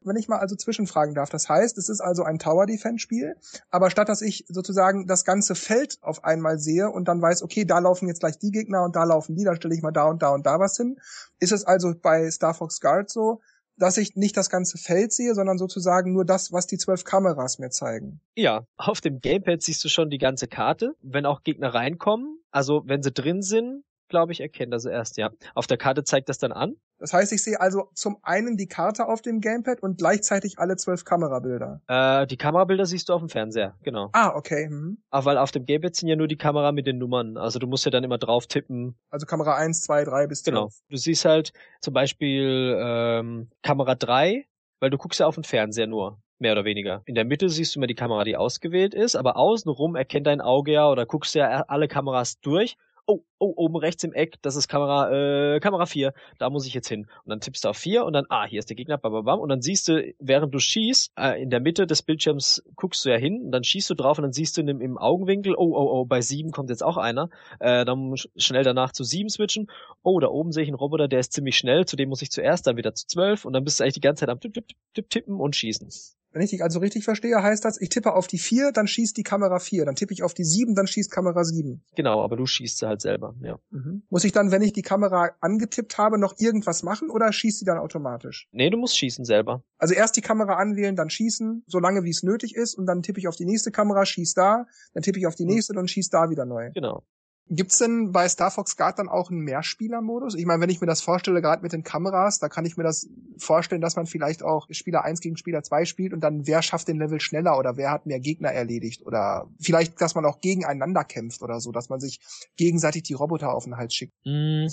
wenn ich mal also zwischenfragen darf. Das heißt, es ist also ein Tower Defense Spiel, aber statt dass ich sozusagen das ganze Feld auf einmal sehe und dann weiß, okay, da laufen jetzt gleich die Gegner und da laufen die, dann stelle ich mal da und da und da was hin, ist es also bei Star Fox Guard so, dass ich nicht das ganze Feld sehe, sondern sozusagen nur das, was die zwölf Kameras mir zeigen. Ja, auf dem Gamepad siehst du schon die ganze Karte. Wenn auch Gegner reinkommen, also wenn sie drin sind, glaube ich, erkennt er sie erst, ja. Auf der Karte zeigt das dann an. Das heißt, ich sehe also zum einen die Karte auf dem Gamepad und gleichzeitig alle zwölf Kamerabilder. Äh, die Kamerabilder siehst du auf dem Fernseher, genau. Ah, okay. Mhm. Aber weil auf dem Gamepad sind ja nur die Kamera mit den Nummern. Also du musst ja dann immer drauf tippen. Also Kamera 1, 2, 3 bis 12. Genau. Du siehst halt zum Beispiel ähm, Kamera 3, weil du guckst ja auf den Fernseher nur mehr oder weniger. In der Mitte siehst du immer die Kamera, die ausgewählt ist, aber außenrum erkennt dein Auge ja oder guckst ja alle Kameras durch oh, oh, oben rechts im Eck, das ist Kamera, äh, Kamera 4, da muss ich jetzt hin. Und dann tippst du auf 4 und dann, ah, hier ist der Gegner, bam, bam, bam. Und dann siehst du, während du schießt, äh, in der Mitte des Bildschirms guckst du ja hin und dann schießt du drauf und dann siehst du im, im Augenwinkel, oh, oh, oh, bei 7 kommt jetzt auch einer. Äh, dann schnell danach zu 7 switchen. Oh, da oben sehe ich einen Roboter, der ist ziemlich schnell, zu dem muss ich zuerst, dann wieder zu 12 und dann bist du eigentlich die ganze Zeit am tipp, tipp, tipp, tippen und schießen. Wenn ich dich also richtig verstehe, heißt das, ich tippe auf die 4, dann schießt die Kamera 4. Dann tippe ich auf die 7, dann schießt Kamera 7. Genau, aber du schießt sie halt selber, ja. Mhm. Muss ich dann, wenn ich die Kamera angetippt habe, noch irgendwas machen oder schießt sie dann automatisch? Nee, du musst schießen selber. Also erst die Kamera anwählen, dann schießen, solange wie es nötig ist und dann tippe ich auf die nächste Kamera, schieß da, dann tippe ich auf die mhm. nächste, dann schieß da wieder neu. Genau. Gibt's denn bei Star Fox Guard dann auch einen Mehrspieler-Modus? Ich meine, wenn ich mir das vorstelle, gerade mit den Kameras, da kann ich mir das vorstellen, dass man vielleicht auch Spieler 1 gegen Spieler 2 spielt und dann wer schafft den Level schneller oder wer hat mehr Gegner erledigt oder vielleicht, dass man auch gegeneinander kämpft oder so, dass man sich gegenseitig die Roboter auf den Hals schickt. Mm,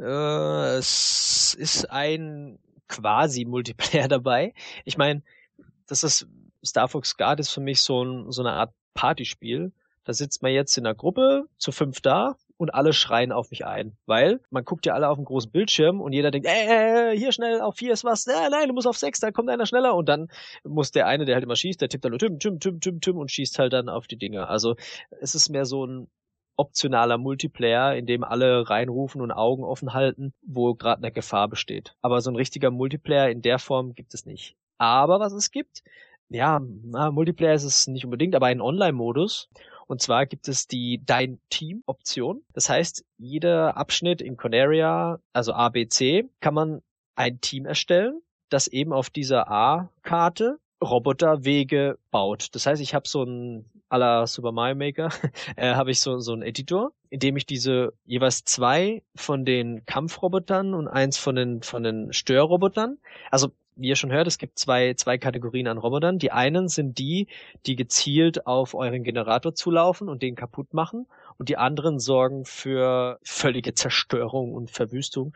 äh, es ist ein quasi Multiplayer dabei. Ich meine, das ist Star Fox Guard ist für mich so, ein, so eine Art Partyspiel da sitzt man jetzt in einer Gruppe zu fünf da und alle schreien auf mich ein, weil man guckt ja alle auf dem großen Bildschirm und jeder denkt, äh, hier schnell auf vier ist was, äh, nein, du musst auf sechs, da kommt einer schneller und dann muss der eine, der halt immer schießt, der tippt dann nur tim, tim, tim, tim, tim und schießt halt dann auf die Dinger. Also es ist mehr so ein optionaler Multiplayer, in dem alle reinrufen und Augen offen halten, wo gerade eine Gefahr besteht. Aber so ein richtiger Multiplayer in der Form gibt es nicht. Aber was es gibt, ja, na, Multiplayer ist es nicht unbedingt, aber einen Online-Modus. Und zwar gibt es die Dein Team Option. Das heißt, jeder Abschnitt in Conaria, also A, B, C, kann man ein Team erstellen, das eben auf dieser A-Karte Roboterwege baut. Das heißt, ich habe so ein à la Super Mario Maker, äh, habe ich so, so einen Editor, in dem ich diese jeweils zwei von den Kampfrobotern und eins von den, von den Störrobotern, also wie ihr schon hört, es gibt zwei, zwei Kategorien an Robotern. Die einen sind die, die gezielt auf euren Generator zulaufen und den kaputt machen. Und die anderen sorgen für völlige Zerstörung und Verwüstung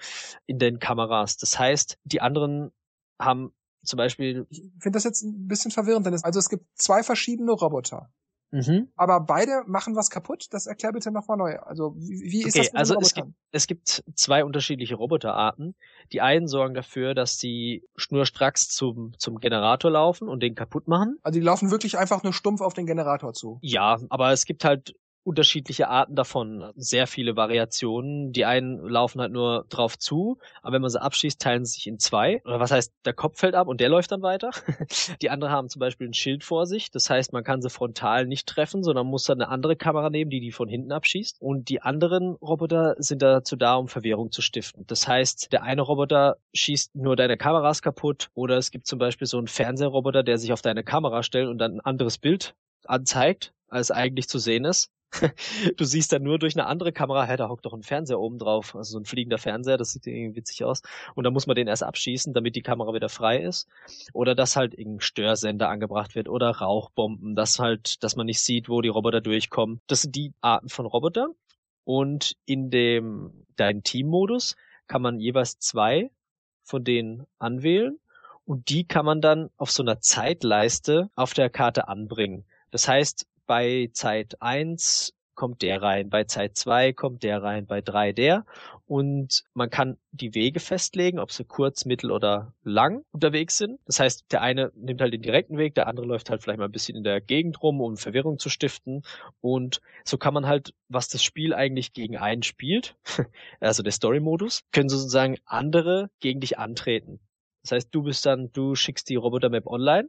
in den Kameras. Das heißt, die anderen haben zum Beispiel. Ich finde das jetzt ein bisschen verwirrend, Dennis. Also es gibt zwei verschiedene Roboter. Mhm. Aber beide machen was kaputt. Das erklär bitte nochmal neu. Also wie, wie ist okay, das mit also es gibt, es gibt zwei unterschiedliche Roboterarten. Die einen sorgen dafür, dass sie schnurstracks zum, zum Generator laufen und den kaputt machen. Also die laufen wirklich einfach nur stumpf auf den Generator zu. Ja, aber es gibt halt unterschiedliche Arten davon, sehr viele Variationen. Die einen laufen halt nur drauf zu, aber wenn man sie abschießt, teilen sie sich in zwei. Oder was heißt, der Kopf fällt ab und der läuft dann weiter. die anderen haben zum Beispiel ein Schild vor sich, das heißt, man kann sie frontal nicht treffen, sondern muss dann eine andere Kamera nehmen, die die von hinten abschießt. Und die anderen Roboter sind dazu da, um Verwirrung zu stiften. Das heißt, der eine Roboter schießt nur deine Kameras kaputt oder es gibt zum Beispiel so einen Fernsehroboter, der sich auf deine Kamera stellt und dann ein anderes Bild anzeigt, als eigentlich zu sehen ist. du siehst dann nur durch eine andere Kamera, hey, da hockt doch ein Fernseher oben drauf, also so ein fliegender Fernseher, das sieht irgendwie witzig aus. Und dann muss man den erst abschießen, damit die Kamera wieder frei ist. Oder dass halt irgendein Störsender angebracht wird oder Rauchbomben, dass halt, dass man nicht sieht, wo die Roboter durchkommen. Das sind die Arten von Roboter. Und in dem dein Team-Modus kann man jeweils zwei von denen anwählen und die kann man dann auf so einer Zeitleiste auf der Karte anbringen. Das heißt, bei Zeit 1 kommt der rein, bei Zeit 2 kommt der rein, bei 3 der. Und man kann die Wege festlegen, ob sie kurz, mittel oder lang unterwegs sind. Das heißt, der eine nimmt halt den direkten Weg, der andere läuft halt vielleicht mal ein bisschen in der Gegend rum, um Verwirrung zu stiften. Und so kann man halt, was das Spiel eigentlich gegen einen spielt, also der Story-Modus, können sozusagen andere gegen dich antreten. Das heißt, du bist dann, du schickst die Roboter-Map online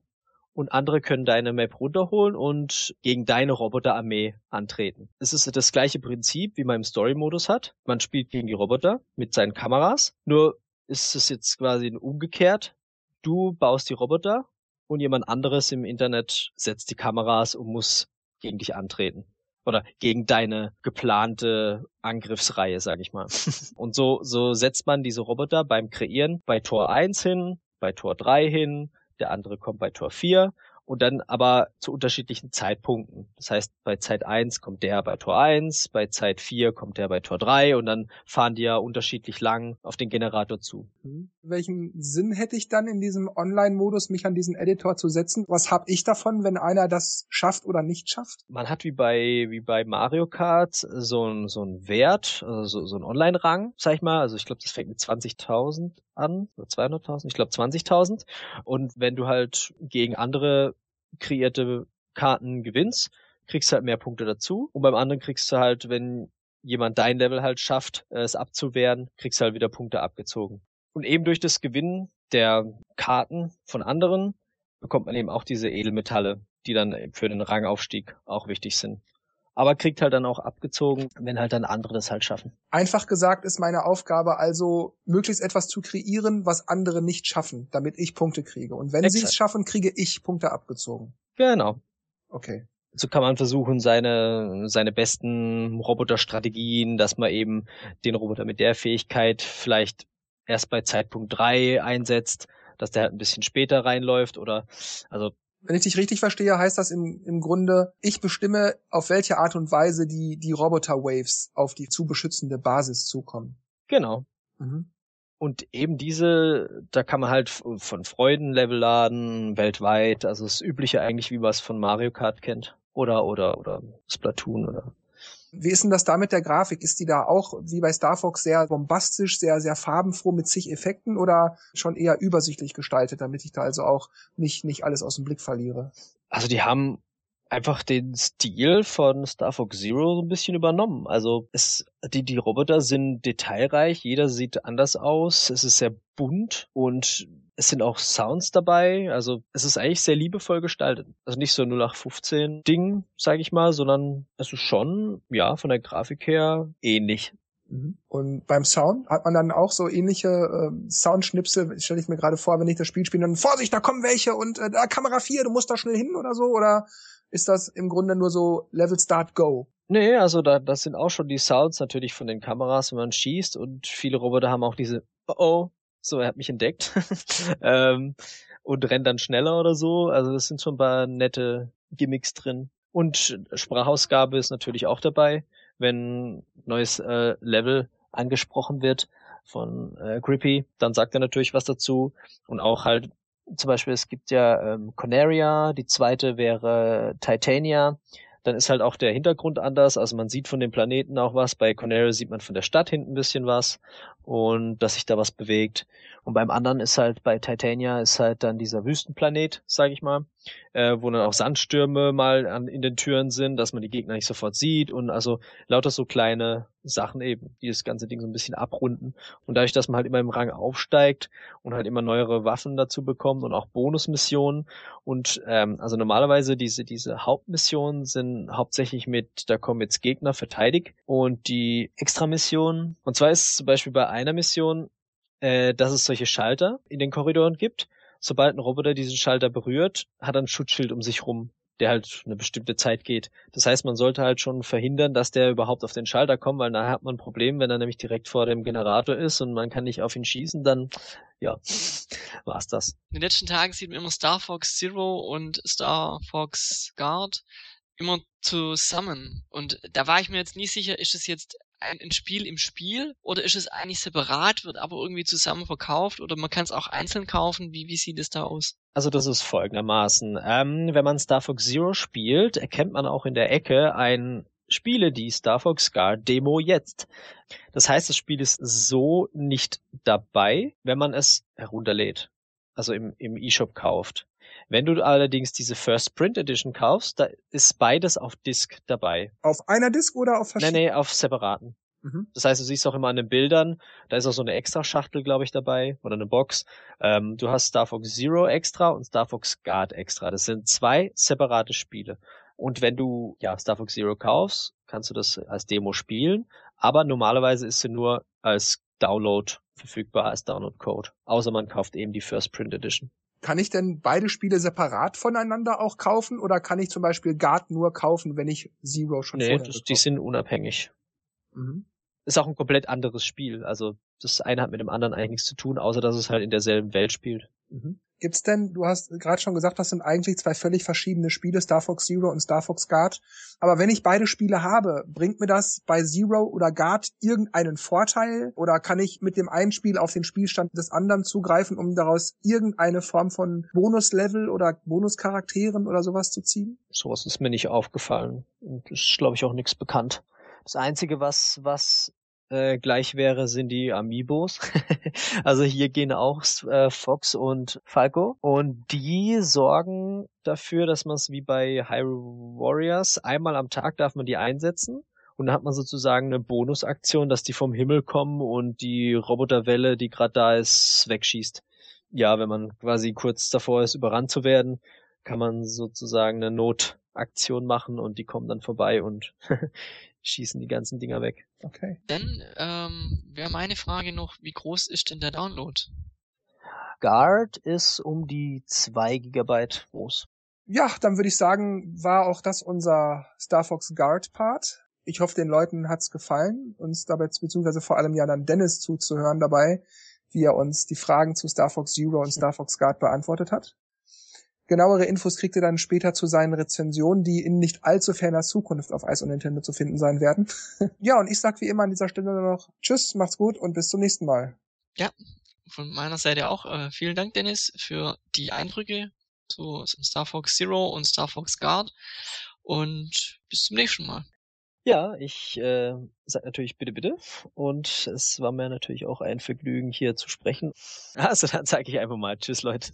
und andere können deine Map runterholen und gegen deine Roboterarmee antreten. Es ist das gleiche Prinzip, wie man im Story-Modus hat. Man spielt gegen die Roboter mit seinen Kameras. Nur ist es jetzt quasi umgekehrt. Du baust die Roboter und jemand anderes im Internet setzt die Kameras und muss gegen dich antreten. Oder gegen deine geplante Angriffsreihe, sag ich mal. und so, so setzt man diese Roboter beim Kreieren bei Tor 1 hin, bei Tor 3 hin, der andere kommt bei Tor 4 und dann aber zu unterschiedlichen Zeitpunkten. Das heißt, bei Zeit 1 kommt der bei Tor 1, bei Zeit 4 kommt der bei Tor 3 und dann fahren die ja unterschiedlich lang auf den Generator zu. Mhm. Welchen Sinn hätte ich dann in diesem Online-Modus, mich an diesen Editor zu setzen? Was habe ich davon, wenn einer das schafft oder nicht schafft? Man hat wie bei wie bei Mario Kart so ein so ein Wert, also so, so ein Online-Rang, sag ich mal. Also ich glaube, das fängt mit 20.000 an, oder 200.000, ich glaube 20.000. Und wenn du halt gegen andere kreierte Karten gewinnst, kriegst du halt mehr Punkte dazu. Und beim anderen kriegst du halt, wenn jemand dein Level halt schafft, es abzuwehren, kriegst du halt wieder Punkte abgezogen. Und eben durch das Gewinnen der Karten von anderen bekommt man eben auch diese Edelmetalle, die dann für den Rangaufstieg auch wichtig sind aber kriegt halt dann auch abgezogen, wenn halt dann andere das halt schaffen. Einfach gesagt ist meine Aufgabe also, möglichst etwas zu kreieren, was andere nicht schaffen, damit ich Punkte kriege. Und wenn sie es schaffen, kriege ich Punkte abgezogen. Genau. Okay. So kann man versuchen, seine, seine besten Roboterstrategien, dass man eben den Roboter mit der Fähigkeit vielleicht erst bei Zeitpunkt drei einsetzt, dass der halt ein bisschen später reinläuft oder, also wenn ich dich richtig verstehe, heißt das im, im Grunde, ich bestimme, auf welche Art und Weise die, die Roboter-Waves auf die zu beschützende Basis zukommen. Genau. Mhm. Und eben diese, da kann man halt von Freudenlevel laden, weltweit, also das Übliche eigentlich, wie man es von Mario Kart kennt. Oder, oder, oder Splatoon oder wie ist denn das da mit der Grafik? Ist die da auch wie bei Star Fox sehr bombastisch, sehr, sehr farbenfroh mit zig Effekten oder schon eher übersichtlich gestaltet, damit ich da also auch nicht, nicht alles aus dem Blick verliere? Also die haben einfach den Stil von Star Fox Zero so ein bisschen übernommen. Also es, die, die Roboter sind detailreich, jeder sieht anders aus, es ist sehr bunt und es sind auch Sounds dabei, also es ist eigentlich sehr liebevoll gestaltet. Also nicht so 0815 Ding, sage ich mal, sondern es ist schon, ja, von der Grafik her ähnlich. Mhm. Und beim Sound hat man dann auch so ähnliche äh, Soundschnipsel, stelle ich mir gerade vor, wenn ich das Spiel spiele, dann Vorsicht, da kommen welche und äh, Kamera 4, du musst da schnell hin oder so, oder ist das im Grunde nur so Level Start Go? Nee, also da das sind auch schon die Sounds natürlich von den Kameras, wenn man schießt und viele Roboter haben auch diese Oh oh so, er hat mich entdeckt. ähm, und rennt dann schneller oder so. Also das sind schon ein paar nette Gimmicks drin. Und Sprachausgabe ist natürlich auch dabei, wenn neues äh, Level angesprochen wird von äh, Grippy, dann sagt er natürlich was dazu. Und auch halt, zum Beispiel, es gibt ja ähm, Conaria, die zweite wäre Titania. Dann ist halt auch der Hintergrund anders. Also man sieht von dem Planeten auch was. Bei Conaria sieht man von der Stadt hinten ein bisschen was und dass sich da was bewegt. Und beim anderen ist halt bei Titania ist halt dann dieser Wüstenplanet, sag ich mal, äh, wo dann auch Sandstürme mal an, in den Türen sind, dass man die Gegner nicht sofort sieht und also lauter so kleine Sachen eben, die das ganze Ding so ein bisschen abrunden. Und dadurch, dass man halt immer im Rang aufsteigt und halt immer neuere Waffen dazu bekommt und auch Bonusmissionen und ähm, also normalerweise diese diese Hauptmissionen sind hauptsächlich mit, da kommen jetzt Gegner verteidigt und die Extramissionen und zwar ist zum Beispiel bei einer Mission, äh, dass es solche Schalter in den Korridoren gibt. Sobald ein Roboter diesen Schalter berührt, hat er ein Schutzschild um sich rum, der halt eine bestimmte Zeit geht. Das heißt, man sollte halt schon verhindern, dass der überhaupt auf den Schalter kommt, weil nachher hat man ein Problem, wenn er nämlich direkt vor dem Generator ist und man kann nicht auf ihn schießen, dann ja, war's das. In den letzten Tagen sieht man immer Star Fox Zero und Star Fox Guard immer zusammen. Und da war ich mir jetzt nie sicher, ist es jetzt ein, ein Spiel im Spiel oder ist es eigentlich separat, wird aber irgendwie zusammen verkauft oder man kann es auch einzeln kaufen? Wie, wie sieht es da aus? Also das ist folgendermaßen. Ähm, wenn man Star Fox Zero spielt, erkennt man auch in der Ecke ein Spiele die Star Fox Guard Demo jetzt. Das heißt, das Spiel ist so nicht dabei, wenn man es herunterlädt. Also im, im eShop kauft. Wenn du allerdings diese First Print Edition kaufst, da ist beides auf Disk dabei. Auf einer Disk oder auf verschiedenen? Nee, nee, auf separaten. Mhm. Das heißt, du siehst auch immer an den Bildern, da ist auch so eine extra Schachtel, glaube ich, dabei, oder eine Box. Ähm, du hast Star Fox Zero extra und Star Fox Guard extra. Das sind zwei separate Spiele. Und wenn du ja Star Fox Zero kaufst, kannst du das als Demo spielen, aber normalerweise ist sie nur als Download verfügbar, als Download-Code. Außer man kauft eben die First Print Edition. Kann ich denn beide Spiele separat voneinander auch kaufen oder kann ich zum Beispiel Guard nur kaufen, wenn ich Zero schon nee, vorher das, die sind unabhängig. Mhm. Ist auch ein komplett anderes Spiel. Also das eine hat mit dem anderen eigentlich nichts zu tun, außer dass es halt in derselben Welt spielt. Mhm. Gibt's denn, du hast gerade schon gesagt, das sind eigentlich zwei völlig verschiedene Spiele, Star Fox Zero und Star Fox Guard. Aber wenn ich beide Spiele habe, bringt mir das bei Zero oder Guard irgendeinen Vorteil? Oder kann ich mit dem einen Spiel auf den Spielstand des anderen zugreifen, um daraus irgendeine Form von Bonuslevel oder Bonuscharakteren oder sowas zu ziehen? Sowas ist mir nicht aufgefallen. Und ist, glaube ich, auch nichts bekannt. Das Einzige, was, was äh, gleich wäre, sind die Amiibos. also hier gehen auch äh, Fox und Falco und die sorgen dafür, dass man es wie bei Hyrule Warriors einmal am Tag darf man die einsetzen und dann hat man sozusagen eine Bonusaktion, dass die vom Himmel kommen und die Roboterwelle, die gerade da ist, wegschießt. Ja, wenn man quasi kurz davor ist, überrannt zu werden, kann man sozusagen eine Notaktion machen und die kommen dann vorbei und schießen die ganzen Dinger weg. Okay. Dann ähm, wäre meine Frage noch, wie groß ist denn der Download? Guard ist um die zwei Gigabyte groß. Ja, dann würde ich sagen, war auch das unser Star Fox Guard Part. Ich hoffe, den Leuten hat's gefallen, uns dabei, beziehungsweise vor allem ja dann Dennis zuzuhören dabei, wie er uns die Fragen zu Star Fox Zero und Star Fox Guard beantwortet hat. Genauere Infos kriegt ihr dann später zu seinen Rezensionen, die in nicht allzu ferner Zukunft auf Ice und Nintendo zu finden sein werden. ja, und ich sag wie immer an dieser Stelle nur noch Tschüss, macht's gut und bis zum nächsten Mal. Ja, von meiner Seite auch. Äh, vielen Dank, Dennis, für die Eindrücke zu Star Fox Zero und Star Fox Guard. Und bis zum nächsten Mal. Ja, ich äh, sag natürlich bitte, bitte. Und es war mir natürlich auch ein Vergnügen, hier zu sprechen. Also dann sage ich einfach mal Tschüss, Leute.